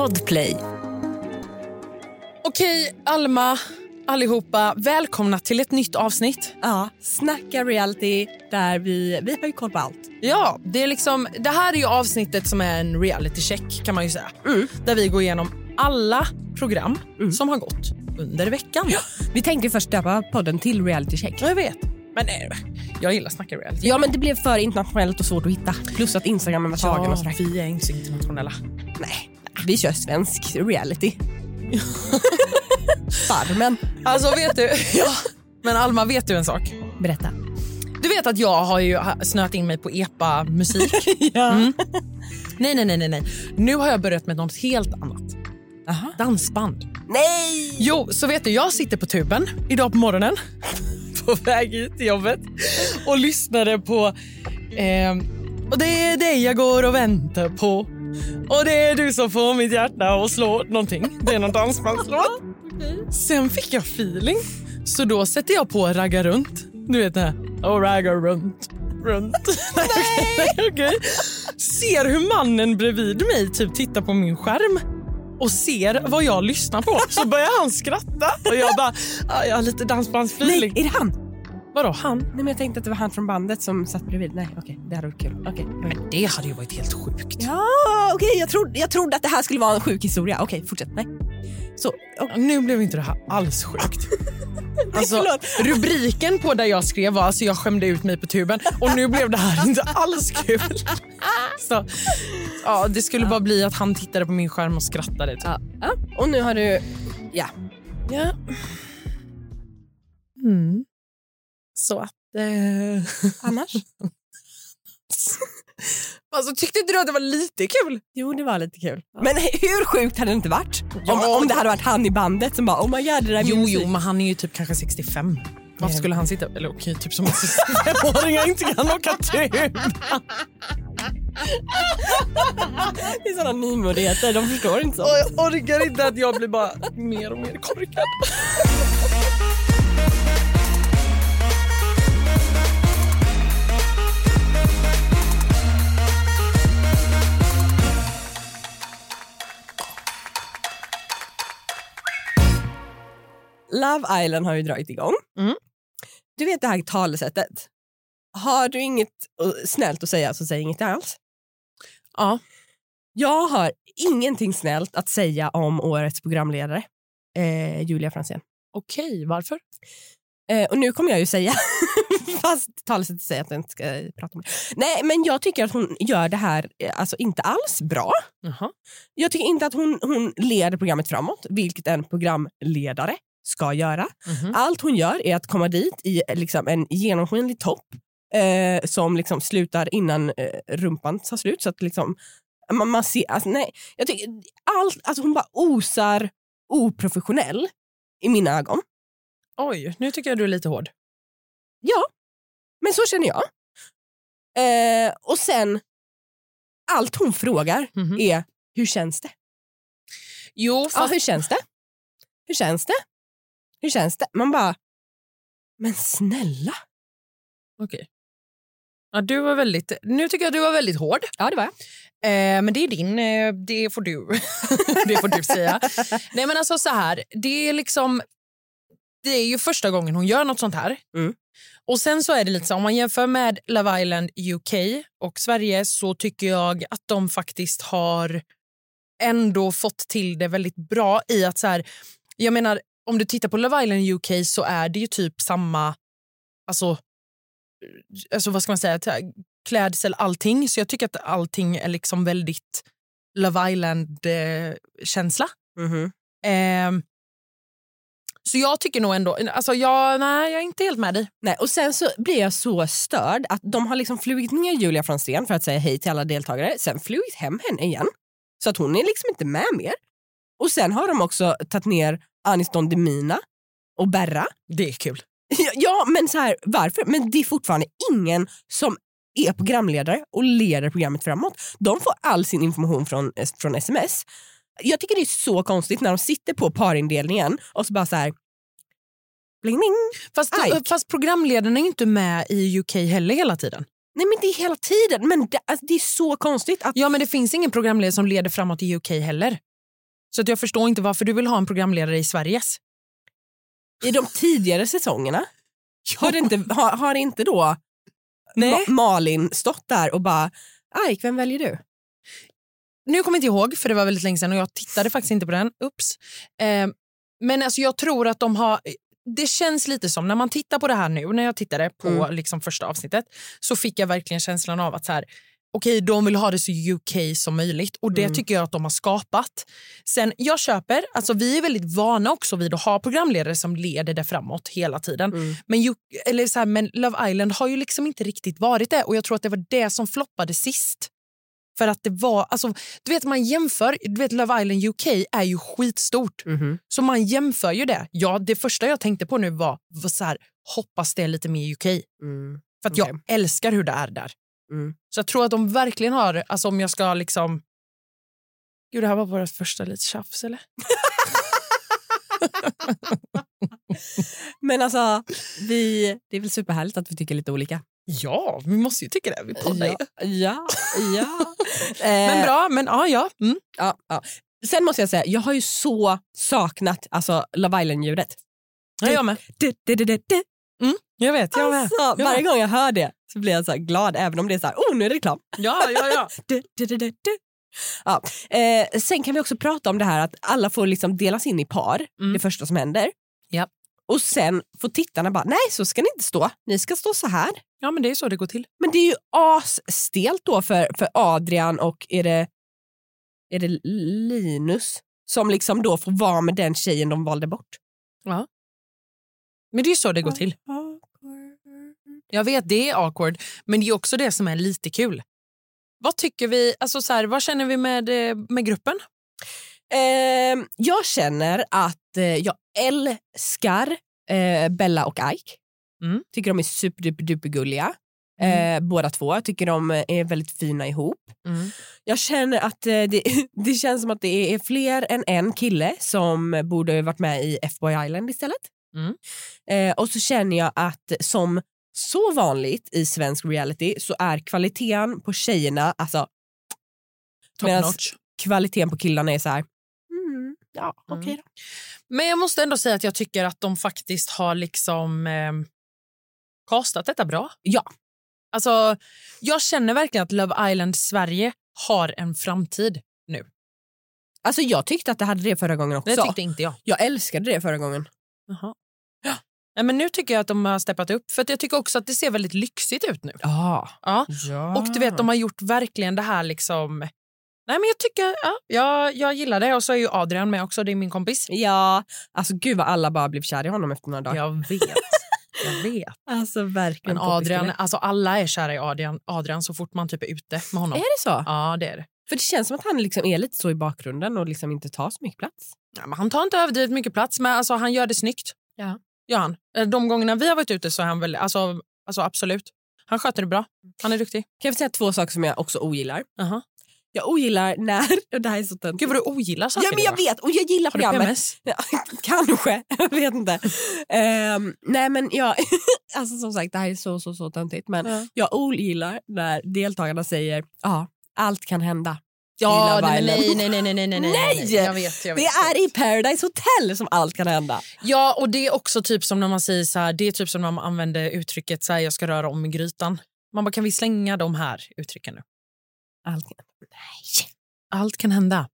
Podplay. Okej, Alma, allihopa. Välkomna till ett nytt avsnitt. Ja, snacka reality där vi, vi har ju koll på allt. Ja, det, är liksom, det här är ju avsnittet som är en reality check kan man ju säga. Där vi går igenom alla program som har gått under veckan. Vi tänkte först döpa podden till reality check. Ja, Jag vet. Men nej, jag gillar snacka reality. Ja, men det blev för internationellt och svårt att hitta. Plus att Instagram var tagen och sådär. vi är inte så internationella. Nej, vi kör svensk reality. Farmen. Alltså vet du, ja. men Alma vet du en sak? Berätta. Du vet att jag har ju snöat in mig på epa-musik. Ja. nej, nej, nej, nej, nej. Nu har jag börjat med något helt annat. Aha. Dansband. Nej! Jo, så vet du, jag sitter på tuben idag på morgonen på väg hit till jobbet och lyssnade på eh, Och det är dig jag går och väntar på och det är du som får mitt hjärta att slå någonting. Det är någon dansbandslåt. Sen fick jag feeling, så då sätter jag på Ragga runt. Du vet det här. Och ragga runt, runt. Nej! Okej. Ser hur mannen bredvid mig typ tittar på min skärm och ser vad jag lyssnar på. Så börjar han skratta och jag bara, "Ah, jag har lite Nej, dansbandsfeeling. är det han? Vadå han? Nej, men jag tänkte att det var han från bandet som satt bredvid. Nej, okej, det hade varit kul. Okej. Men det hade ju varit helt sjukt. Ja, okej, jag, trodde, jag trodde att det här skulle vara en sjuk historia. Okej, fortsätt. Nej. Så, och, Nu blev inte det här alls sjukt. Alltså, Förlåt. rubriken på där jag skrev var alltså jag skämde ut mig på tuben och nu blev det här inte alls kul. Så, ja, det skulle bara bli att han tittade på min skärm och skrattade. Typ. ja, ja. och nu har du... Ja. Ja. Mm. Så att... Eh... Annars? Alltså, tyckte inte du att det var lite kul? Jo, det var lite kul. Men hur sjukt hade det inte varit? Om, Ja, om det det- hade varit han i bandet som bara oh my god, det där Jo, musik. jo, men han är ju typ kanske 65. Varför skulle han sitta... Eller okej, typ som att 65-åringar inte kan åka tub. Det är sådana nymodigheter, de förstår inte Och så. jag orkar inte att jag blir bara mer och mer korkad. Love Island har ju dragit igång. Mm. Du vet det här talesättet. Har du inget eh, snällt att säga så säg inget alls. Ja. Jag har ingenting snällt att säga om årets programledare, eh, Julia Franzén. Okej, varför? Eh, och nu kommer jag ju säga, fast talesättet säger att jag inte ska prata om det. Nej, men jag tycker att hon gör det här eh, alltså inte alls bra. Jaha. Jag tycker inte att hon, hon leder programmet framåt, vilket en programledare ska göra. Mhm. Allt hon gör är att komma dit i liksom, en genomskinlig topp eh, som liksom slutar innan eh, rumpan tar slut. Så att liksom, man, man ser, alltså, nej, jag tycker, allt, alltså, hon bara osar oprofessionell i mina ögon. Oj, nu tycker jag du är lite hård. Ja, men så känner jag. Eh, och sen, allt hon frågar Mhm. är hur känns det? Jo, Ja, fast... hur känns det? Hur känns det? Hur känns det? Man bara, men snälla. Okej. Ja, du var väldigt... Nu tycker jag du var väldigt hård. Ja, det var jag. Eh, men det är din, eh, det får du det får du säga. Nej men alltså så här, det är liksom det är ju första gången hon gör något sånt här. Mm. Och sen så är det lite så om man jämför med Love Island UK och Sverige så tycker jag att de faktiskt har ändå fått till det väldigt bra i att så här, jag menar om du tittar på Love Island UK så är det ju typ samma alltså alltså vad ska man säga klädsel, allting. Så jag tycker att allting är liksom väldigt Love Island-känsla. Mhm. Ehm, så jag tycker nog ändå... Alltså jag, nej, jag är inte helt med dig. Nej, och sen så blir jag så störd att de har liksom flugit ner Julia Franzén för att säga hej till alla deltagare. Sen flugit hem henne igen. Så att hon är liksom inte med mer. Och sen har de också tagit ner Anis Don Demina och Berra. Det är kul. Ja, men så här, varför? Men det är fortfarande ingen som är programledare och leder programmet framåt. De får all sin information från, från sms. Jag tycker det är så konstigt när de sitter på parindelningen och så bara så här... Bling, bling. Fast, Aj. fast programledarna är inte med i UK heller hela tiden. Nej men det är hela tiden. Men det, alltså, det är så konstigt att... Ja, men det finns ingen programledare som leder framåt i UK heller. Så att jag förstår inte varför du vill ha en programledare i Sveriges. I de tidigare säsongerna har, det inte, har, har inte då Nej. Ma- Malin stått där och bara Aik, vem väljer du? Nu kommer jag inte ihåg, för det var väldigt länge sedan och jag tittade faktiskt inte på den. Ups. Eh, men alltså jag tror att de har... Det känns lite som, när man tittar på det här nu, när jag tittade på Mm. liksom första avsnittet, så fick jag verkligen känslan av att så här, okej, de vill ha det så UK som möjligt och det Mm. tycker jag att de har skapat. Sen, jag köper, alltså vi är väldigt vana också vid att ha programledare som leder det framåt hela tiden. Mm. Men, ju, eller så här, men Love Island har ju liksom inte riktigt varit det och jag tror att det var det som floppade sist. För att det var, alltså, du vet man jämför, du vet Love Island UK är ju skitstort. Mhm. Så man jämför ju det. Ja, det första jag tänkte på nu var, var så här, hoppas det är lite mer UK. Mm. För att Okej. jag älskar hur det är där. Mm. Så jag tror att de verkligen har, alltså om jag ska liksom... Gud, det här var vårt första lite tjafs eller? Men alltså, vi, det är väl superhärligt att vi tycker lite olika. Ja, vi måste ju tycka det. Vi poddar ju. Ja, ja. ja. Men Eh, bra, men ja, ja. Mm. ja, ja. Sen måste jag säga, jag har ju så saknat alltså, Love Island-ljudet. Ja, jag med. Du, du, du, du, du. Jag vet, jag med. Alltså, Jag varje med. gång jag hör det så blir jag så glad även om det är så här, oh nu är det reklam. Ja, ja, ja. Du, du, du. Ja. Eh, sen kan vi också prata om det här att alla får liksom delas in i par, Mm. det första som händer. Ja. Och sen får tittarna bara, nej så ska ni inte stå, ni ska stå så här. ja, men det är så det går till. Men det är ju asstelt då för, för Adrian och är det, är det Linus som liksom då får vara med den tjejen de valde bort. Men det är så det går till. Jag vet, det är awkward, men det är också det som är lite kul. Vad tycker vi, alltså så här, vad känner vi med, eh, med gruppen? Eh, jag känner att eh, jag älskar eh, Bella och Ike. Mm. Tycker de är superdupergulliga. Eh, båda två. Jag tycker de är väldigt fina ihop. Jag känner att det, det känns som att det är fler än en kille som borde varit med i F-Boy Island istället. Mm. Och så känner jag att som så vanligt i svensk reality så är kvaliteten på tjejerna, alltså notch. kvaliteten på killarna är så här, mm, ja Mm. okej då. Men jag måste ändå säga att jag tycker att de faktiskt har liksom eh, castat detta bra. Ja. Alltså, jag känner verkligen att Love Island Sverige har en framtid nu. Alltså jag tyckte att det hade det förra gången också. Det tyckte inte jag. Jag älskade det förra gången. Jaha. Nej, men nu tycker jag att de har steppat upp. För att jag tycker också att det ser väldigt lyxigt ut nu. Ja. Ja. ja. Och du vet, de har gjort verkligen det här liksom... Nej, men jag tycker, ja, jag, jag gillar det. Och så är ju Adrian med också, det är min kompis. Ja, alltså gud vad alla bara blev kär i honom efter några dagar. Jag vet. Jag vet. Alltså verkligen. Men Adrian, alltså alla är kära i Adrian, Adrian så fort man typ är ute med honom. Är det så? Ja, det är det. För det känns som att han liksom är lite så i bakgrunden och liksom inte tar så mycket plats. Ja, men han tar inte överdrivet mycket plats, men alltså, han gör det snyggt. Ja. Gör han. Eh, De gångerna vi har varit ute så är han väl, alltså, alltså absolut. Han sköter det bra. Han är duktig. Kan jag säga två saker som jag också ogillar? Aha. Jag ogillar när, och det här är så töntigt. Gud vad du ogillar saker Ja men jag vet och jag gillar Har du programmet. PMS? Ja, kanske, jag vet inte. Ehm, nej men jag, alltså som sagt det här är så så så töntigt men Ja. jag ogillar när deltagarna säger ja allt kan hända. Ja, nej, nej, nej, nej, nej, nej, nej, Nej! Jag vet, jag Det vet. är i Paradise Hotel som allt kan hända. Ja, och det är också typ som när man säger så här, det är typ som när man använder uttrycket så här, jag ska röra om i grytan. Man bara, kan vi slänga de här uttrycken nu? Allt kan. Nej. Allt kan hända.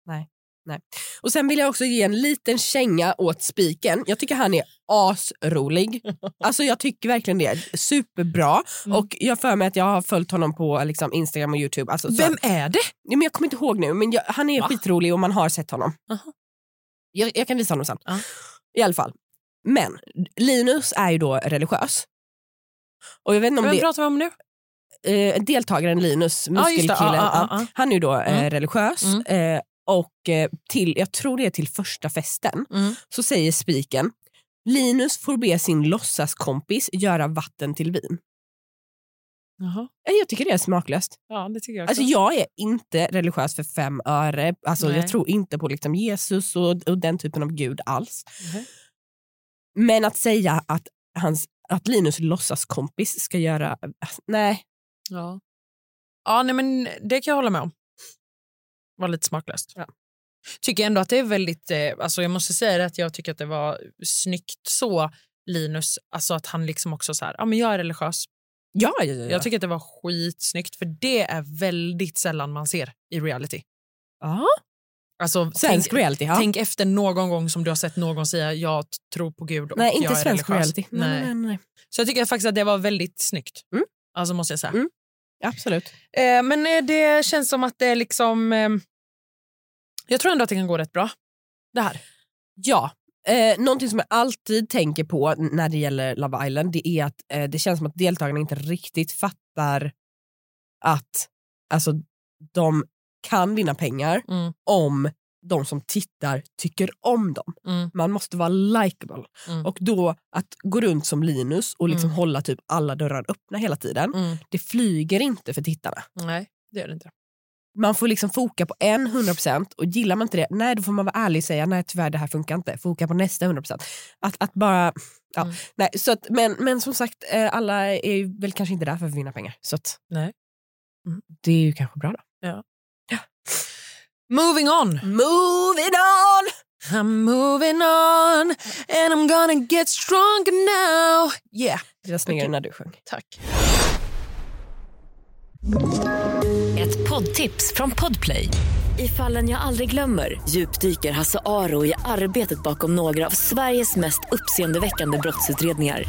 Och sen vill jag också ge en liten känga åt spiken. Jag tycker han är asrolig. Alltså jag tycker verkligen det. Superbra. Mm. Och jag för mig att jag har följt honom på liksom, Instagram och Youtube. Alltså, så- Vem är det? Ja, men jag kommer inte ihåg nu, men jag, han är Va? skitrolig och man har sett honom. Aha. Jag, jag kan visa honom sen. Ja. I alla fall. Men Linus är ju då religiös. Och jag vet inte om Vem det pratar vi om nu? eh, deltagaren Linus, muskelkillen, ja, ja, ja. han är ju då eh, Mm. religiös. Mm. Eh, och eh, till, jag tror det är till första festen Mm. så säger spiken Linus får be sin låtsaskompis göra vatten till vin. Jaha. Eh, Jag tycker det är smaklöst. Ja, det tycker jag också. Alltså jag är inte religiös för fem öre. Alltså Nej. jag tror inte på liksom Jesus och, och den typen av gud alls. Mhm. Men att säga att, hans, att Linus låtsaskompis ska göra... alltså, Nej. Ja. Ja, nej, men det kan jag hålla med om. Var lite smaklöst. Ja. Tycker ändå att det är väldigt, eh, alltså jag måste säga att jag tycker att det var snyggt så Linus, alltså att han liksom också så här, ja men jag är religiös. Ja, ja, ja. Jag tycker att det var skitsnyggt för det är väldigt sällan man ser i reality. ja. Alltså, Svensk tänk, reality. Ja. tänk efter någon gång som du har sett någon säga jag tror på Gud och nej, jag inte är svensk religiös. reality. Nej. Nej. Nej, nej, nej. Så jag tycker faktiskt att det var väldigt snyggt. Mm. Alltså måste jag säga. Mm. Absolut. Eh, men eh, det känns som att det är liksom... Eh, jag tror ändå att det kan gå rätt bra. Det här. Ja. Eh, någonting som jag alltid tänker på när det gäller Love Island det är att eh, det känns som att deltagarna inte riktigt fattar att alltså, de kan vinna pengar Mm. om de som tittar tycker om dem. Mm. Man måste vara likable. Mm. Och då att gå runt som Linus och liksom Mm. hålla typ alla dörrar öppna hela tiden, Mm. det flyger inte för tittarna. Nej, det gör det inte. Man får liksom foka på en 100% och gillar man inte det, nej då får man vara ärlig och säga nej tyvärr det här funkar inte. Foka på nästa 100%. Att, att bara, ja, Mm. nej, så att, men, men som sagt, eh, alla är väl kanske inte där för att vinna pengar. Så att, Nej. det är ju kanske bra då. Moving on! Moving on! I'm moving on and I'm gonna get stronger now. Yeah, Det var snyggare när du sjöng. tack. Ett poddtips från Podplay. I fallen jag aldrig glömmer djupdyker Hasse Aro i arbetet bakom några av Sveriges mest uppseendeväckande brottsutredningar.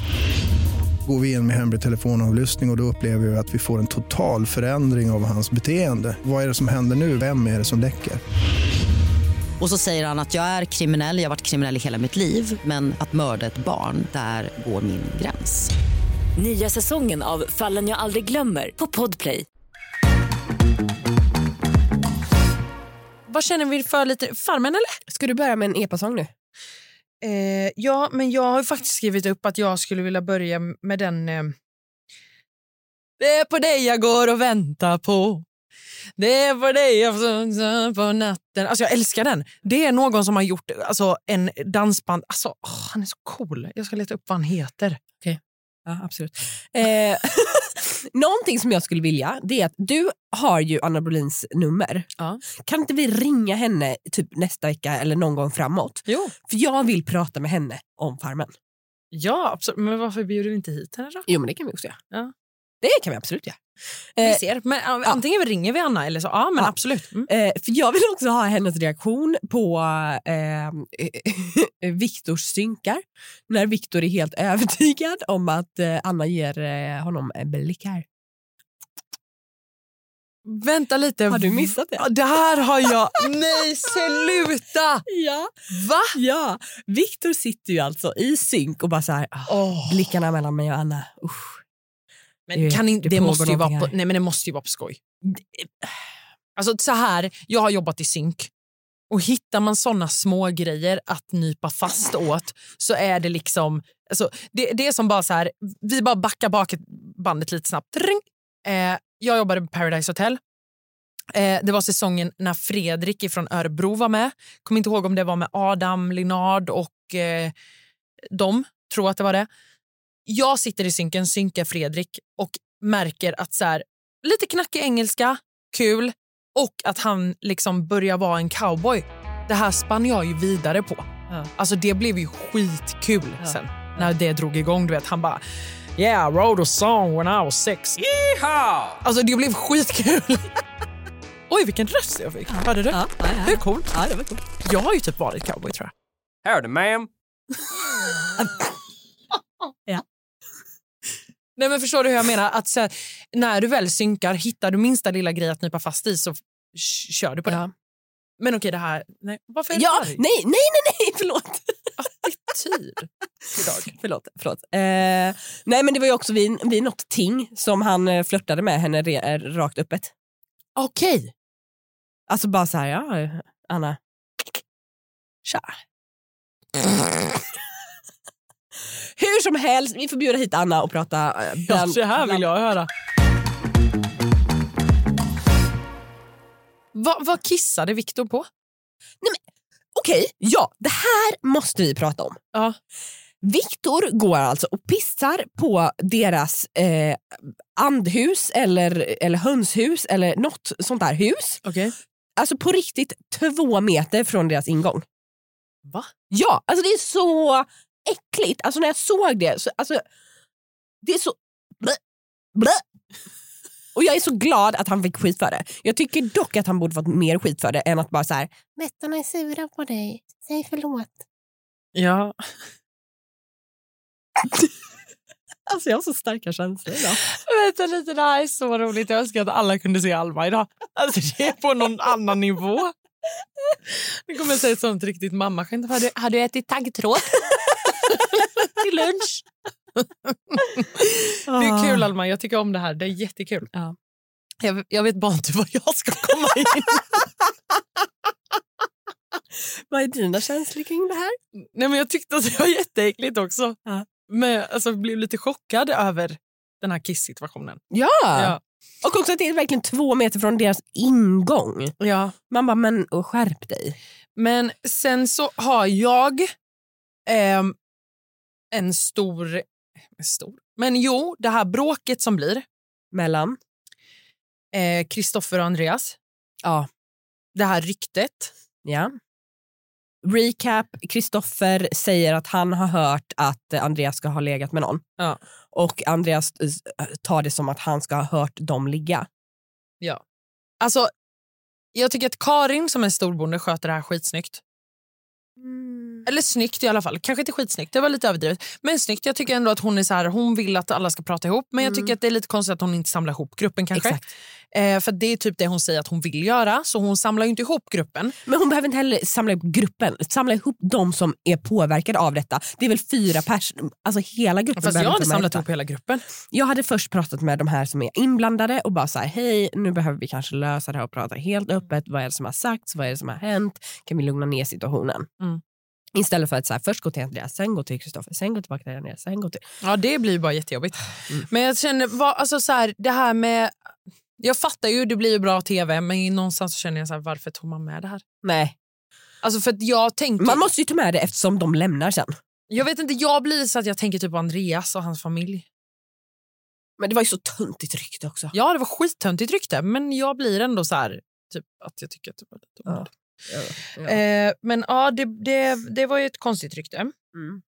Går vi in med hemlig telefonavlyssning och, och då upplever vi att vi får en total förändring av hans beteende. Vad är det som händer nu? Vem är det som läcker? Och så säger han att jag är kriminell, jag har varit kriminell i hela mitt liv men att mörda ett barn, där går min gräns. Nya säsongen av Fallen jag aldrig glömmer på Podplay. Vad känner vi för lite? Farmen eller? Ska du börja med en epasång nu? Eh, ja, men jag har faktiskt skrivit upp att jag skulle vilja börja med den... Eh, det är på dig jag går och väntar på. Det är på dig jag väntar på natten. Alltså jag älskar den. Det är någon som har gjort alltså, en dansband. Alltså, oh, han är så cool. Jag ska leta upp vad han heter. Ja, absolut. Eh, någonting som jag skulle vilja, det är att du har ju Anna Brolins nummer. Ja. Kan inte vi ringa henne typ nästa vecka eller någon gång framåt? Jo. För jag vill prata med henne om Farmen. Ja, absolut. Men varför bjuder vi inte hit henne då? Jo men det kan vi också göra. Ja. Det kan vi absolut göra. Vi Eh, ser. Men, ja. Antingen ringer vi Anna eller så. Ja, men Ja. absolut. Mm. Eh, för jag vill också ha hennes reaktion på eh, Viktors synkar. När Viktor är helt övertygad om att eh, Anna ger honom blickar. Vänta lite. Har du missat det? Det här har jag... Nej, sluta! Ja. Va? ja. Viktor sitter ju alltså i synk och bara så här, Oh. blickarna mellan mig och Anna. Usch. Men Det- kan inte, det det, måste ju vara på, nej, men det måste ju vara på skoj. Alltså så här, jag har jobbat i synk och hittar man såna små grejer att nypa fast åt så är det liksom... Alltså, det, det är som bara så här, vi bara backar bak bandet lite snabbt. Eh, jag jobbade på Paradise Hotel. Eh, det var säsongen när Fredrik från Örebro var med. Kommer inte ihåg om det var med Adam Linnard och eh, de, tror att det var det. Jag sitter i synken, synkar Fredrik och märker att så här, lite knackig engelska, kul och att han liksom börjar vara en cowboy. Det här spann jag ju vidare på. Ja. Alltså det blev ju skitkul Ja. sen när det drog igång. Du vet, han bara “Yeah, I wrote a song when I was six”. Alltså det blev skitkul. Oj, vilken röst jag fick. Hörde du? Ja, ja, ja. Är coolt. Ja, det var coolt. Jag har ju typ varit cowboy tror jag. Howdy, ma'am. Nej, men förstår du hur jag menar? Att här, när du väl synkar, hittar du minsta lilla grej att nypa fast i så kör du på det. Ja. Men okej, det här... Nej, varför är Ja, nej, nej, nej, nej, förlåt. Attityd idag. förlåt, förlåt. Eh, nej men det var ju också vid, vid något ting som han eh, flörtade med henne re, eh, rakt öppet. Okej. Alltså bara så här, ja Anna. Tja. Hur som helst, vi får bjuda hit Anna och prata. eh, Ja, bland- det här vill jag höra. Va, vad kissade Viktor på? Okej, ja det här måste vi prata om. Ja. Viktor går alltså och pissar på deras eh, andhus eller, eller hönshus eller något sånt där hus. Okej. alltså på riktigt två meter från deras ingång. Va? Ja, alltså det är så äckligt. Alltså när jag såg det, så, alltså, det är så... Blä, blä. Och jag är så glad att han fick skit för det. Jag tycker dock att han borde fått mer skit för det än att bara så här, Vättarna är sura på dig, säg förlåt. Ja. Alltså jag har så starka känslor idag. Vänta lite, det här är så roligt. Jag önskar att alla kunde se Alma idag. Alltså det är på någon annan nivå. Nu kommer jag säga ett sånt riktigt mammaskämt. Har du, har du ätit taggtråd? Till lunch. Det är kul Alma, jag tycker om det här. Det är jättekul. Ja. Jag, jag vet bara inte var jag ska komma in. Vad är dina känslor kring det här? Nej, men jag tyckte att det var jätteäckligt också. Ja. Men alltså, jag blev lite chockad över den här kisssituationen. Ja. Ja. Och också att det är verkligen två meter från deras ingång. Ja. Man bara, men och skärp dig. Men sen så har jag ehm, en stor... stor... Men jo, det här bråket som blir. Mellan? Kristoffer och Andreas. Ja. Det här ryktet. Ja. Recap, Kristoffer säger att han har hört att eh, Andreas ska ha legat med någon. Ja. Och Andreas eh, tar det som att han ska ha hört dem ligga. Ja. Alltså, jag tycker att Karin som är storbonde sköter det här skitsnyggt. Eller snyggt i alla fall. Kanske inte skitsnyggt, det var lite överdrivet. Men snyggt. Jag tycker ändå att hon är så här, hon vill att alla ska prata ihop. Men jag tycker att det är lite konstigt att hon inte samlar ihop gruppen kanske. Eh, för det är typ det hon säger att hon vill göra. Så hon samlar inte ihop gruppen. Men hon behöver inte heller samla ihop gruppen. Samla ihop de som är påverkade av detta. Det är väl fyra personer. Alltså hela gruppen Fast jag hade samlat ihop hela gruppen. Jag hade först pratat med de här som är inblandade och bara så här, hej nu behöver vi kanske lösa det här och prata helt öppet. Vad är det som har sagts? Vad är det som har hänt? Kan vi lugna ner situationen? Mm. Istället för att så här, först gå till Andreas, sen gå till Kristoffer, sen gå tillbaka till Andreas, sen gå till... Ja, det blir bara jättejobbigt. Men jag känner, vad, alltså så här, det här med... Jag fattar ju, det blir ju bra tv, men någonstans känner jag så här, varför tog man med det här? Nej. Alltså för jag tänker... Man måste ju ta med det eftersom de lämnar sen. Jag vet inte, jag blir så att jag tänker typ på Andreas och hans familj. Men det var ju så töntigt rykte också. Ja, det var skittöntigt rykte, men jag blir ändå så här, typ att jag tycker att det var lite onödigt. Ja. Eh, men ja, det, det, det var ju ett konstigt rykte. Mm.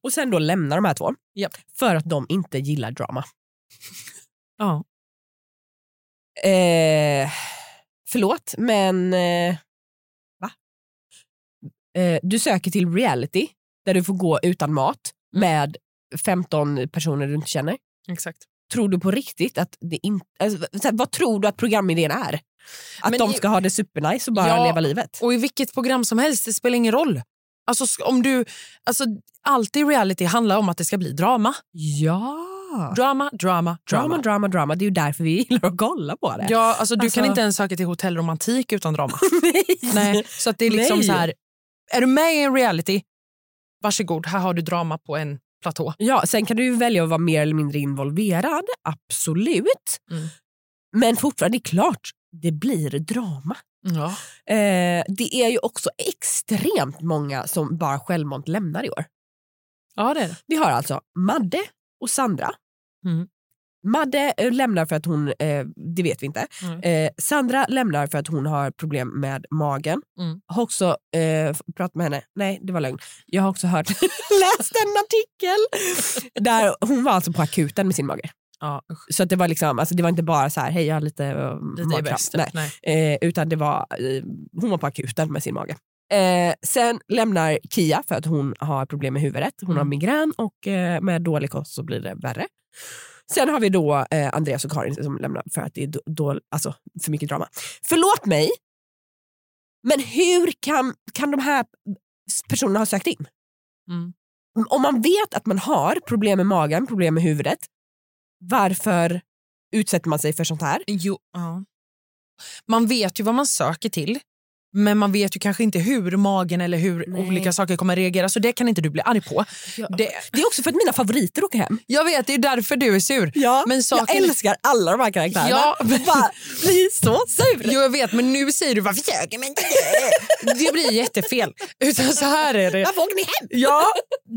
Och sen då lämnar de här två Japp. för att de inte gillar drama. Ja. Eh, förlåt, men... Eh, va? Eh, du söker till reality där du får gå utan mat med 15 personer du inte känner. Exakt. Tror du på riktigt att det inte... Alltså, vad tror du att programidén är? Att Men de i- ska ha det supernice och bara Ja, leva livet? Och i vilket program som helst, det spelar ingen roll. Alltså, om du, alltså, allt i reality handlar om att det ska bli drama. Ja! Drama, drama, drama. Drama, drama, drama. Det är ju därför vi gillar att kolla på det. Ja, alltså, du Alltså- kan inte ens söka till hotellromantik utan drama. Nej. Nej, så att det är liksom Nej. så här. Är du med i en reality, varsågod, här har du drama på en platå. Ja, sen kan du välja att vara mer eller mindre involverad, absolut. Mm. Men fortfarande, det är klart, det blir drama. Ja. Eh, det är ju också extremt många som bara självmant lämnar i år. ja, det det. Vi har alltså Madde och Sandra. Mm. Madde eh, lämnar för att hon, eh, det vet vi inte. Mm. Eh, Sandra lämnar för att hon har problem med magen. Mm. Har också eh, pratat med henne, nej det var lögn. Jag har också hört, läst en artikel där hon var alltså på akuten med sin mage. Ja. Så det var liksom, alltså det var inte bara så här, hej jag har lite, uh, Lite magkramp. Nej. Nej. Eh, utan det var, eh, hon var på akuten med sin mage. Eh, sen lämnar Kia för att hon har problem med huvudet. Hon har Mm. migrän och eh, med dålig kost så blir det värre. Sen har vi då eh, Andreas och Karin som lämnar för att det är då, då, alltså, för mycket drama. Förlåt mig, men hur kan, kan de här personerna ha sökt in? Mm. Om man vet att man har problem med magen, problem med huvudet, varför utsätter man sig för sånt här? Jo, ja. Man vet ju vad man söker till. Men man vet ju kanske inte hur magen eller hur Nej. olika saker kommer reagera. Så det kan inte du bli arg på. Det, Det är också för att mina favoriter åker hem. jag vet, det är därför du är sur. Ja, Men jag saken- älskar alla de här karaktärerna. Ja, Jag men- bara blir så sur. Jo, jag vet, men nu säger du varför söker man inte det? Blir jättefel. Utan så här är det. Varför åker ni hem? Ja,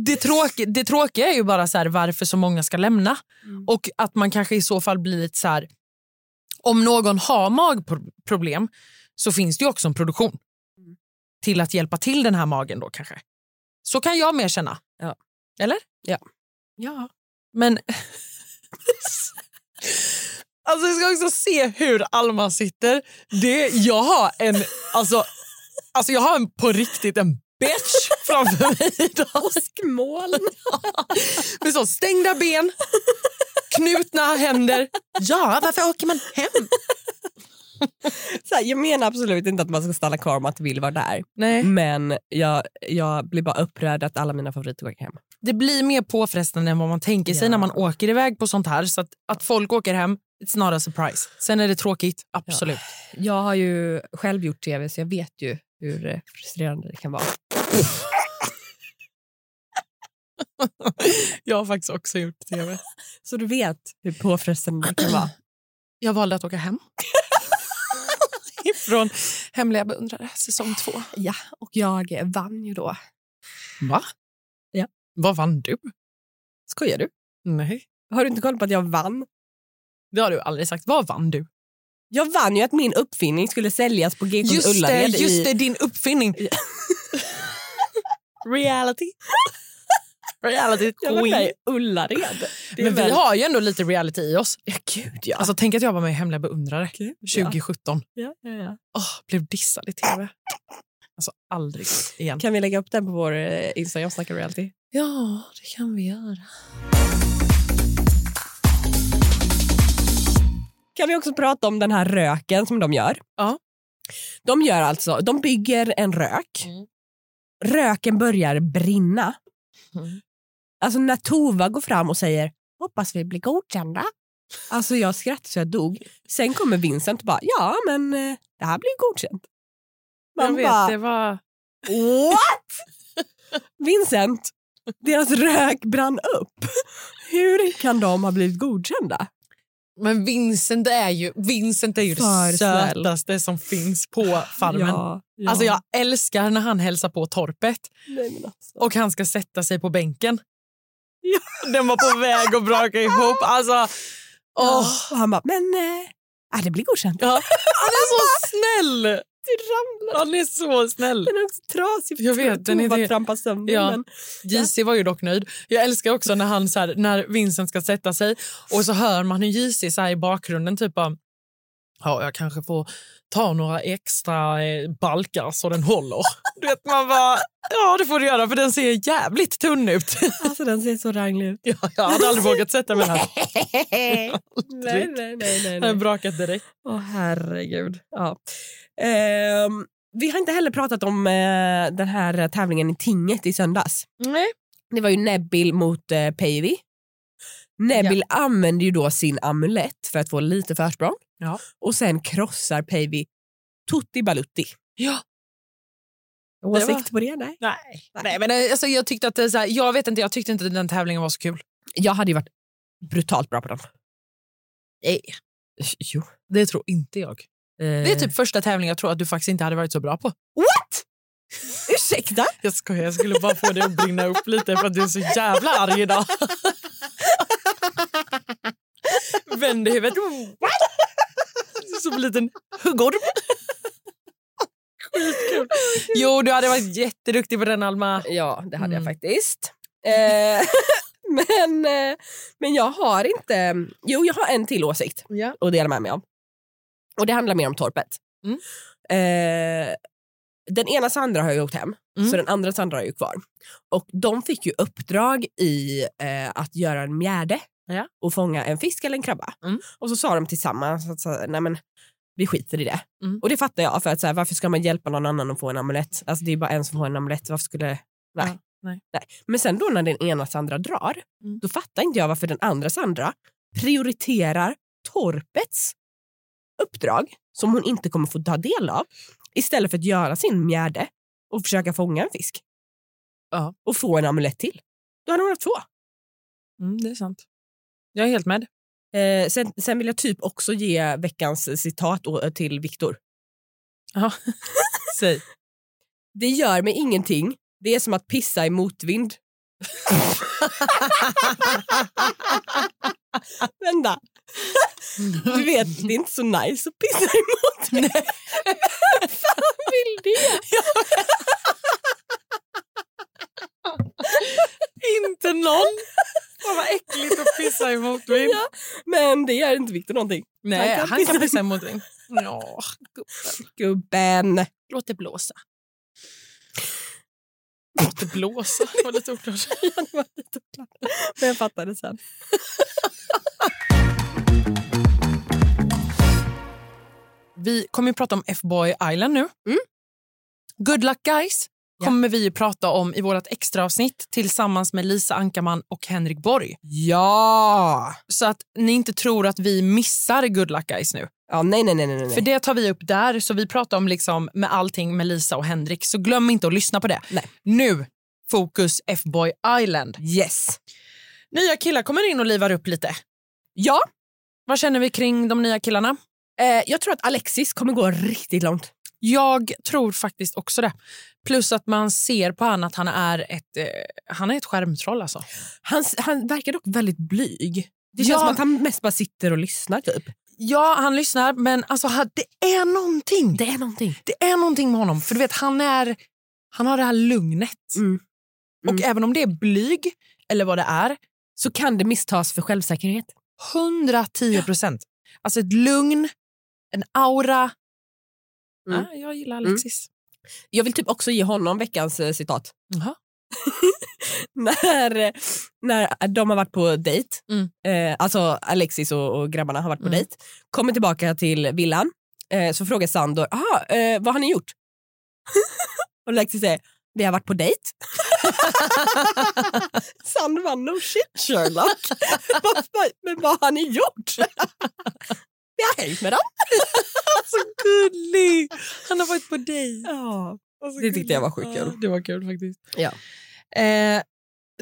det, tråk, det tråkiga är ju bara så här, varför så många ska lämna. Och att man kanske i så fall blir lite så här... Om någon har magproblem så finns det ju också en produktion Mm. till att hjälpa till den här magen då kanske. Så kan jag mer känna. Ja. Eller? Ja. Ja. Men... alltså jag ska också se hur Alma sitter. Det, jag har en... Alltså, alltså jag har en, på riktigt en bitch framför mig idag. Åskmoln. Med så stängda ben, knutna händer. Ja, varför åker man hem? Så här, jag menar absolut inte att man ska stanna kvar om man inte vill vara där. Nej. Men jag, jag blir bara upprörd att alla mina favoriter åker hem. Det blir mer påfrestande än vad man tänker sig Ja. när man åker iväg på sånt här. Så att, att folk åker hem, it's not a surprise. Sen är det tråkigt, absolut. Jag har ju själv gjort tv så jag vet ju hur eh, frustrerande det kan vara. Jag har faktiskt också gjort tv. Så du vet hur påfrestande det kan vara. Jag valde att åka hem. Från Hemliga beundrare, säsong två. Ja, och jag vann ju då. Va? Ja. Vad vann du? Skojar du? Nej. Har du inte koll på att jag vann? Det har du aldrig sagt. Vad vann du? Jag vann ju att min uppfinning skulle säljas på GKs Just det, Ullared. just i... det, din uppfinning. Reality. Reality queen. Ullared. Men vi väl- har ju ändå lite reality i oss. Ja, gud ja. Alltså, tänk att jag var med i Hemliga beundrare Gud, ja. 2017. ja, ja, ja. Åh, blev dissad i tv. Alltså aldrig igen. Kan vi lägga upp den på vår eh, Instagram, Snacka reality? Ja, det kan vi göra. Kan vi också prata om den här röken som de gör? Ja. De gör alltså, de bygger en rök. Mm. Röken börjar brinna. Mm. Alltså när Tova går fram och säger hoppas vi blir godkända. Alltså jag skrattade så jag dog. Sen kommer Vincent och bara ja men eh, det här blir godkänt. Jag Man vet, bara det var... what? Vincent, deras rök brann upp. Hur kan de ha blivit godkända? Men Vincent är ju, Vincent är ju För det sötaste som finns på farmen. Ja, ja. Alltså jag älskar när han hälsar på torpet Nej, alltså. och han ska sätta sig på bänken. Den var på väg att braka ihop. Alltså, åh. Och han bara, men eh, äh, det blir godkänt. Ja, han är så snäll! Det ramlar. Han är så snäll. Den är också trasig. Jag vet, den är det. trampar sönder Ja. JC var ju dock nöjd. Jag älskar också när han så här, när Vincent ska sätta sig och så hör man hur JC så i bakgrunden typ bara, ja, jag kanske får ta några extra eh, balkar så den håller. Du vet man bara, ja det får du göra för den ser jävligt tunn ut. Alltså den ser så ranglig ut. ja, jag hade aldrig vågat sätta mig där. nej, nej, nej, nej, nej. brakat direkt. Åh herregud. Ja. Ehm, vi har inte heller pratat om eh, den här tävlingen i tinget i söndags. Nej. Det var ju Nebbil mot eh, Päivi. Nebbil använder ju då sin amulett för att få lite försprång. Ja. Och sen krossar Päivi Tutti Balutti. Ja. Åsikt var- på det? Nej. Nej. Nej men eh, alltså, jag tyckte att så här, jag vet inte, jag tyckte inte den tävlingen var så kul. Jag hade ju varit brutalt bra på den. Nej. Jo. Det tror inte jag. Det är typ första tävlingen jag tror att du faktiskt inte hade varit så bra på. What? Ursäkta? Jag skojar, jag skulle bara få dig att brinna upp lite för att du är så jävla arg idag. Vänder huvudet. Som en liten huggorm. Skitkul. Jo, du hade varit jätteduktig på den, Alma. Ja, det hade Mm. jag faktiskt. Eh, men, eh, men jag har inte... Jo, jag har en till åsikt Ja. att dela med mig om. Och det handlar mer om torpet. Mm. Eh, den ena Sandra har ju åkt hem, Mm. så den andra Sandra är ju kvar. Och de fick ju uppdrag i eh, att göra en mjärde Ja. och fånga en fisk eller en krabba. Mm. Och så sa de tillsammans att så, nej men, vi skiter i det. Mm. Och det fattar jag, för att så här, varför ska man hjälpa någon annan att få en amulett? Alltså det är bara en som får en amulett, varför skulle... Nej. Ja, nej. nej. Men sen då när den ena Sandra drar, Mm. då fattar inte jag varför den andra Sandra prioriterar torpets uppdrag som hon inte kommer få ta del av istället för att göra sin mjärde och försöka fånga en fisk. Ja. Och få en amulett till. Då hade hon haft två. Mm, det är sant. Jag är helt med. Eh, sen, sen vill jag typ också ge veckans citat till Viktor. Ja. Säg. Det gör mig ingenting. Det är som att pissa i motvind. Vänta. Du vet, det är inte så nice att pissa emot mig. Vem fan vill det? Inte någon. Fan vad äckligt att pissa emot mig. Ja, men det gör inte Victor någonting. Nej, kan han pissa kan pissa emot mig. Ja, Gubben. låt det blåsa. Låt det blåsa. Det var lite oklart. det var lite oklart. Men jag fattade sen. Vi kommer ju prata om F-boy Island nu. Mm. Good luck guys. Kommer vi ju prata om i vårt extra avsnitt tillsammans med Lisa Ankarman och Henrik Borg. Ja! Så att ni inte tror att vi missar Good luck guys nu. ja nej, nej, nej. nej. För det tar vi upp där, så vi pratar om liksom med allting med Lisa och Henrik. Så glöm inte att lyssna på det. Nej. Nu, fokus F-boy Island. Yes. Nya killar kommer in och livar upp lite. Ja, Vad känner vi kring de nya killarna? eh, jag tror att Alexis kommer gå riktigt långt. Jag tror faktiskt också det. Plus att man ser på han att han är ett, eh, han är ett skärmtroll. Alltså. Han, han verkar dock väldigt blyg. Det känns Ja. som att han mest bara sitter och lyssnar typ. Ja, han lyssnar, men alltså, det är någonting. Det är någonting. Det är någonting med honom. För du vet, han, är, han har det här lugnet. Mm. Och Mm. även om det är blyg, eller vad det är, Så kan det misstas för självsäkerhet. 110 procent. Alltså ett lugn, en aura. Mm. Ja, jag gillar Alexis. Jag vill typ också ge honom veckans eh, citat. När, när de har varit på dejt, Mm. eh, alltså Alexis och, och grabbarna har varit på Mm. dejt, kommer tillbaka till villan, eh, så frågar Sandor, aha, eh, vad har ni gjort? och Alexis säger, vi har varit på dejt. Sandor bara, no shit Sherlock. Men vad har ni gjort? Vi har hängt med dem. Så gullig! Han har varit på dig. Ja. Det tyckte jag var sjukt kul. Ja, det var kul faktiskt. Ja. Eh,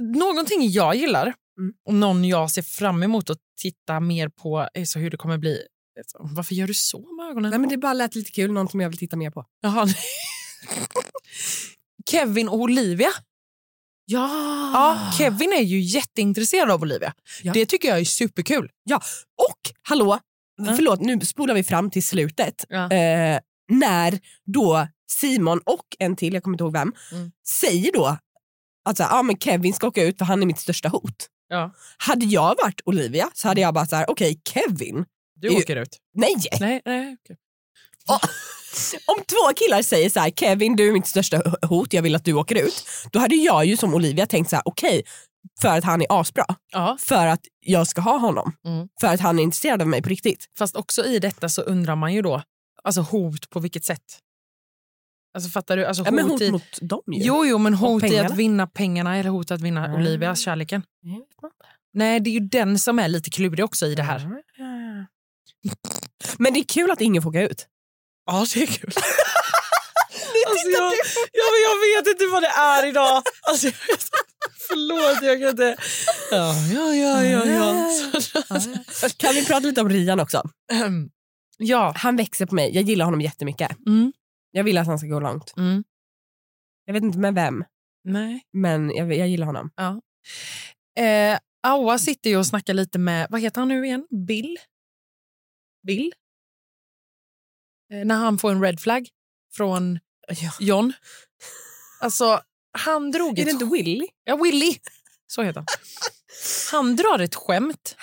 någonting jag gillar Mm. och någon jag ser fram emot att titta mer på är så hur det kommer bli. Alltså, Varför gör du så med ögonen? Nej, men det bara lät lite kul, något som jag vill titta mer på. Jaha. Kevin och Olivia. Ja! Ja, Kevin är ju jätteintresserad av Olivia. Ja. Det tycker jag är superkul. Och hallå, Ja. förlåt nu spolar vi fram till slutet. Ja. Eh, när då Simon och en till, jag kommer inte ihåg vem, Mm. säger då att ah, men Kevin ska åka ut för han är mitt största hot. Ja. Hade jag varit Olivia så hade jag bara så här, okej Kevin, Du är ju- åker ut. nej! Nej, nej. okej. Om två killar säger så här, Kevin du är mitt största hot, jag vill att du åker ut. Då hade jag ju som Olivia tänkt så här, okej, för att han är asbra. Ja, För att jag ska ha honom. Mm. För att han är intresserad av mig på riktigt. fast också i detta så undrar man ju då, alltså hot på vilket sätt? Alltså fattar du? Alltså, Ja, men hot i, mot dem ju. Jo, jo, men hot i att vinna pengarna eller hot att vinna Mm. Olivias kärleken. Inte. Nej, det är ju den som är lite klurig också i det här. Men det är kul att ingen får åka ut. Ja, det är kul. alltså, jag, ja, men jag vet inte vad det är idag. Alltså, förlåt, jag kan inte... Ja, ja, ja, ja. ja. Kan vi prata lite om Rian också? Ehm, ja. Han växer på mig. Jag gillar honom jättemycket. Mm. Jag vill att han ska gå långt. Mm. Jag vet inte med vem, Nej. men jag, jag gillar honom. Eh, Aua sitter ju och snackar lite med, vad heter han nu igen? Bill? Bill? Eh, när han får en red flag från John. Alltså, han drog Är det inte Willy? Ja, Willy. Så heter han. Han drar ett skämt.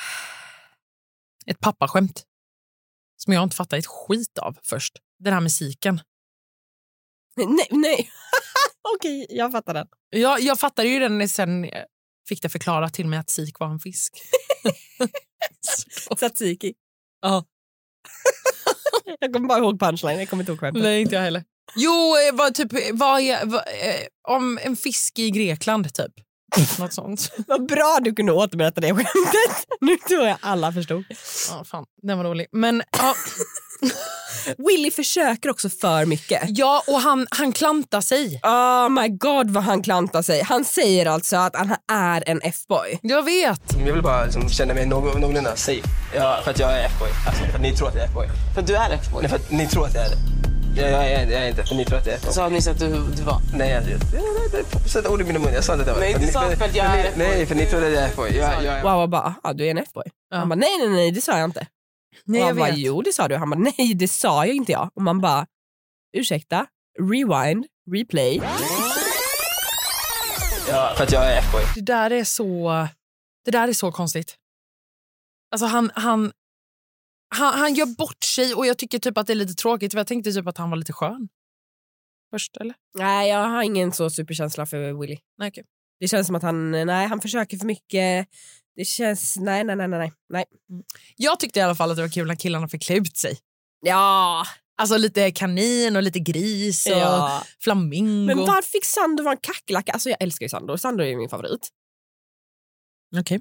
Ett pappaskämt. Som jag inte fattar ett skit av först. Den här musiken. Nej, nej. Okej, jag fattar den. Jag, jag fattade ju den när sen fick det förklarat till mig att sik var en fisk. Tzatziki. Ja. jag kommer bara ihåg punchline, jag kommer inte ihåg skämtet. Nej, inte jag heller. Jo, eh, vad, typ, vad är, vad, eh, om en fisk i Grekland, typ. Något sånt. Vad bra du kunde återberätta det skämtet. Nu tror jag alla förstod. Ja, fan, den var dålig. Men, ja, Willy försöker också för mycket. ja, och han, han klantar sig. Oh my god vad han klantar sig. Han säger alltså att han är en F-boy. Jag vet. Jag vill bara liksom känna mig någon- någorlunda safe. Ja, för att jag är F-boy. Alltså, för att ni tror att jag är F-boy. För du är F-boy. Nej, för att ni tror att jag är det. Jag, jag, jag, jag är inte, för ni tror att jag är F-boy. Sa nyss att du, du var. Nej, jag, jag, jag, jag sätter ord i min mun. Jag sa inte att jag var Nej, för du ni- sa för- för att jag är F-boy. Nej, för ni trodde att jag är F-boy. Jag, jag, Wow, jag bara, ah, du är en F-boy. Ja. Han bara, nej nej nej det sa jag inte. Nej, och jag han bara, vet. jo det sa du. Han bara, nej det sa jag inte jag. Och man bara, ursäkta, rewind, replay. ja, för att jag är F-boy. Det där är så, det där är så konstigt. Alltså han, han, han, han gör bort sig och jag tycker typ att det är lite tråkigt för jag tänkte typ att han var lite skön. Först eller? Nej jag har ingen så superkänsla för Willy. Nej, okej. Det känns som att han, nej han försöker för mycket. Det känns, nej nej nej nej. nej. Jag tyckte i alla fall att det var kul när killarna fick klä ut sig. Ja, Alltså lite kanin och lite gris och ja. flamingo. Men varför fick Sandro vara en kackerlacka? Alltså jag älskar ju Sandro. Sandro är min favorit. Okej.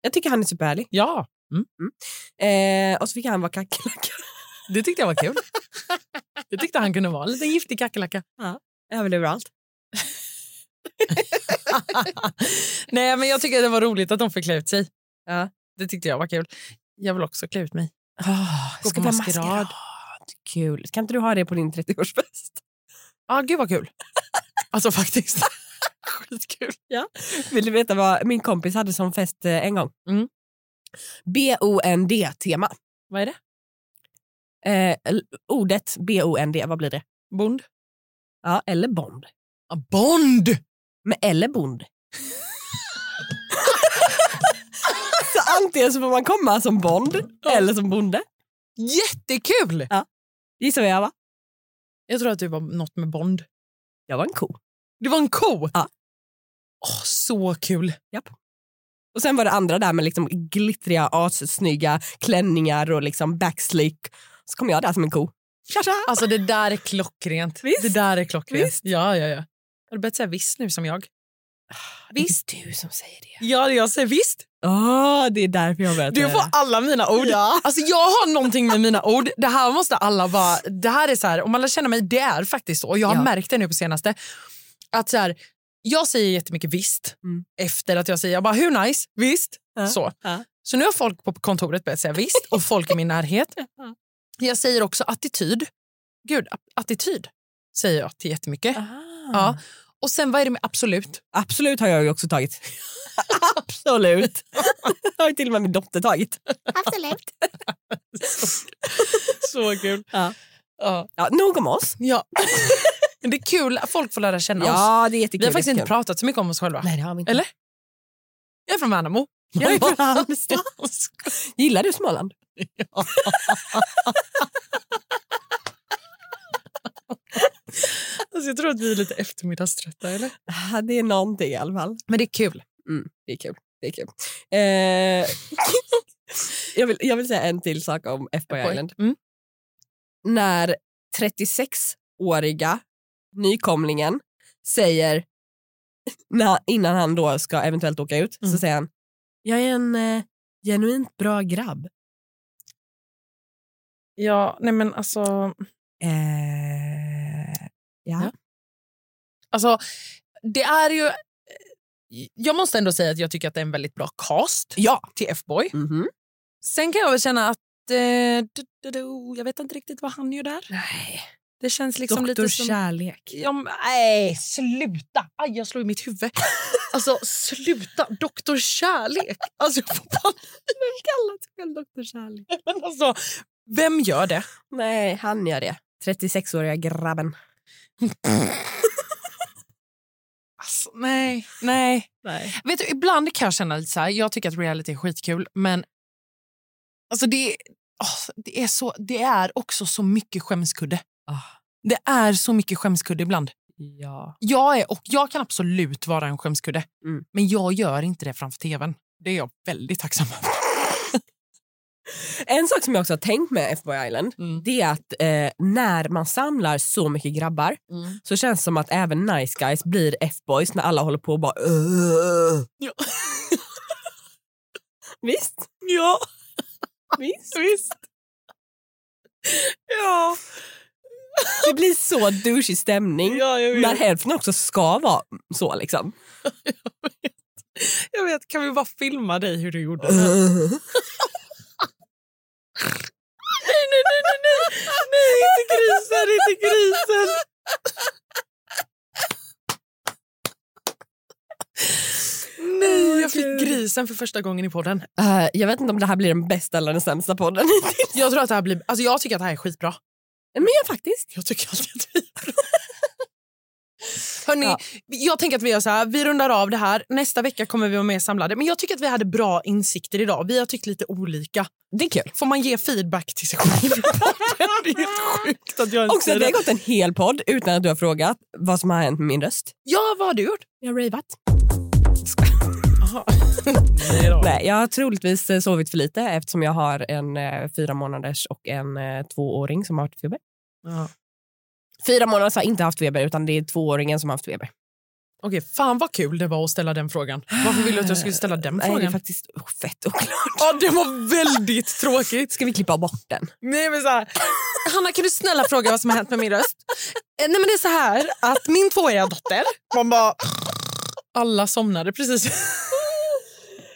Jag tycker han är superhärlig. Ja, mm. Eh, och så fick han vara kackerlacka. det tyckte jag var kul. det tyckte han kunde vara. En liten giftig kackerlacka. Överlever allt. Nej, men jag tycker det var roligt att de fick klä ut sig. Ja. Det tyckte jag var kul. Jag vill också klä ut mig. Oh, Gå på maskerad. Kul. Kan inte du ha det på din 30-årsfest? Ja, ah, gud vad kul. Alltså faktiskt. Skitkul. Vill du veta vad min kompis hade som fest eh, en gång? Mm. B-O-N-D-tema. Vad är det? Eh, ordet B-O-N-D, vad blir det? Bond? Ja, eller bond. Ah, Bond! Men eller bond. så antingen så får man komma som bond eller som bonde. Jättekul! Gissa vad jag var? Jag tror att det var något med Bond. Jag var en ko. Det var en ko? Ja. Åh, så kul. Och sen var det andra där med liksom glittriga, assnygga klänningar och liksom backslick. Så kom jag där som en ko. Tja, tja. Alltså det där är klockrent. Visst? Det där är klockrent. Visst? Ja, ja, ja. Har du börjat säga visst nu som jag? Visst. Det är du som säger det. Ja, jag säger visst. Åh, det är därför jag börjat Du får alla mina ord. Ja. Alltså jag har någonting med mina ord. Det här måste alla bara... Det här är så här, om alla känner mig, det är faktiskt så. Och jag har Ja. märkt det nu på senaste. Att så här, jag säger jättemycket visst Mm. efter att jag säger jag bara, hur nice, visst. Ja. Så. Ja. så nu har folk på kontoret börjat säga visst och folk i min närhet. Ja. Jag säger också attityd. Gud, attityd säger jag till jättemycket. Ja. Och sen vad är det med absolut? Absolut har jag ju också tagit. Absolut. har ju till och med min dotter tagit. Absolut. Så kul. Ja. Ja. Ja, nog om oss. ja. Men det är kul att folk får lära känna oss. Ja, det är jättekul. Vi har faktiskt inte pratat så mycket om oss själva. Nej, det har vi inte. Eller? Jag är från Värnamo. Jag är från Halmstad. Gillar du Småland? alltså, jag tror att vi är lite eftermiddagströtta. Eller? Ja, det är någonting i alla fall. Men det är kul. Mm, det är kul. Det är kul. Eh, jag, vill, jag vill säga en till sak om F-Boy Island. Mm. När 36-åriga nykomlingen säger, när, innan han då ska eventuellt åka ut, Mm. så säger han jag är en eh, genuint bra grabb. Ja, nej men alltså... Eh, ja. Ja. Alltså, det är ju... Jag måste ändå säga att jag tycker att det är en väldigt bra cast Ja. till F-boy. Mhm. Sen kan jag väl känna att... Eh, du, du, du, jag vet inte riktigt vad han gör där. Nej. Det känns liksom Doktor lite som... Kärlek. Ja, men, nej, sluta! Aj, jag slår i mitt huvud. Alltså, sluta! Doktor Kärlek! Alltså, jag får panik. Kalla sig själv Doktor Kärlek. Men alltså, vem gör det? Nej, han gör det. 36-åriga grabben. Alltså, nej, nej. Nej. Vet du, ibland kan jag känna lite så här, jag tycker att reality är skitkul, men alltså det, är- åh, det, är så, det är också så mycket skämskudde. Ah. Det är så mycket skämskudde ibland. Ja. Jag, är, och jag kan absolut vara en skämskudde, Mm. men jag gör inte det framför tvn. Det är jag väldigt tacksam för. En sak som jag också har tänkt med F-Boy Island Mm. det är att eh, när man samlar så mycket grabbar så känns det som att även nice guys blir F-boys när alla håller på och bara "Ugh." Ja. Visst? Ja, Visst. visst. Ja, Det blir så douchig stämning ja jag, vet. när hälften också ska vara så liksom. jag vet. Kan vi bara filma dig hur du gjorde? "Ugh." Nej, nej, nej, nej, nej. Nej, inte grisen, inte grisen. Nej, jag fick grisen för första gången i podden. Eh, jag vet inte om det här blir den bästa eller den sämsta podden. Jag tror att det här blir... Alltså jag tycker att det här är skitbra. Men jag faktiskt. Jag tycker alltid att vi. Hörrni, Ja. jag tänker att vi gör så här, vi rundar av det här. Nästa vecka kommer vi vara mer samlade. Men jag tycker att vi hade bra insikter idag. Vi har tyckt lite olika. Det är kul. Får man ge feedback till sig själv? det är helt sjukt att jag Också det har gått en hel podd utan att du har frågat vad som har hänt med min röst. Ja, vad har du gjort? Jag har ravat. Nej då. Nej, jag har troligtvis eh, sovit för lite eftersom jag har en eh, fyra månaders och en eh, tvååring som har haft feber. Ja. Fyra månader har inte haft feber utan det är tvååringen som har haft feber. Okej, fan vad kul det var att ställa den frågan. Varför ville du att jag skulle ställa den Nej, det är frågan? faktiskt fett oklart. Ja, det var väldigt tråkigt. Ska vi klippa bort den? Nej, men så här. Hanna, kan du snälla fråga vad som har hänt med min röst? Eh, Nej, men det är så här att min tvååriga dotter... Man bara... Alla somnade precis.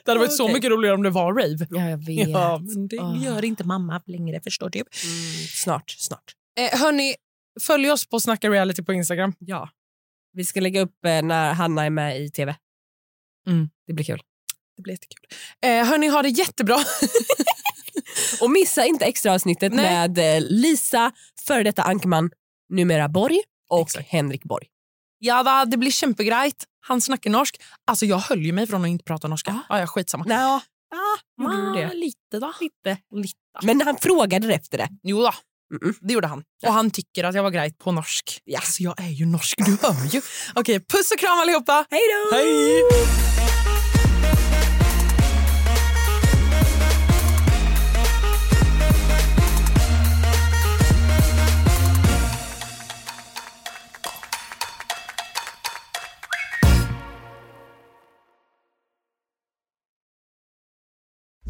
Det hade varit så Okej. mycket roligare om det var rave. Ja, jag vet. Ja, men det Ah. gör inte mamma längre, förstår du. Mm, snart, snart. Eh, hörni, följ oss på Snacka reality på Instagram. Ja. Vi ska lägga upp eh, när Hanna är med i tv. Mm. Det blir kul. Det blir jättekul. Eh, hörni, ha det jättebra. Och missa inte extra avsnittet Nej. med eh, Lisa, före detta Ankerman, numera Borg och Exakt. Henrik Borg. Ja, va, det blir kämpegrejt. Han snackar norsk. Alltså, jag höll ju mig från att inte prata norska. Ja, ja, skitsamma. Nå, Gjorde ah, det? lite då. Lite. Lite. Men han frågade efter det. Jo då, Mm-mm. det gjorde han. Och han tycker att jag var grejt på norsk. Ja. Alltså, jag är ju norsk, du hör ju. Okej, puss och kram allihopa. Hej då! Hej!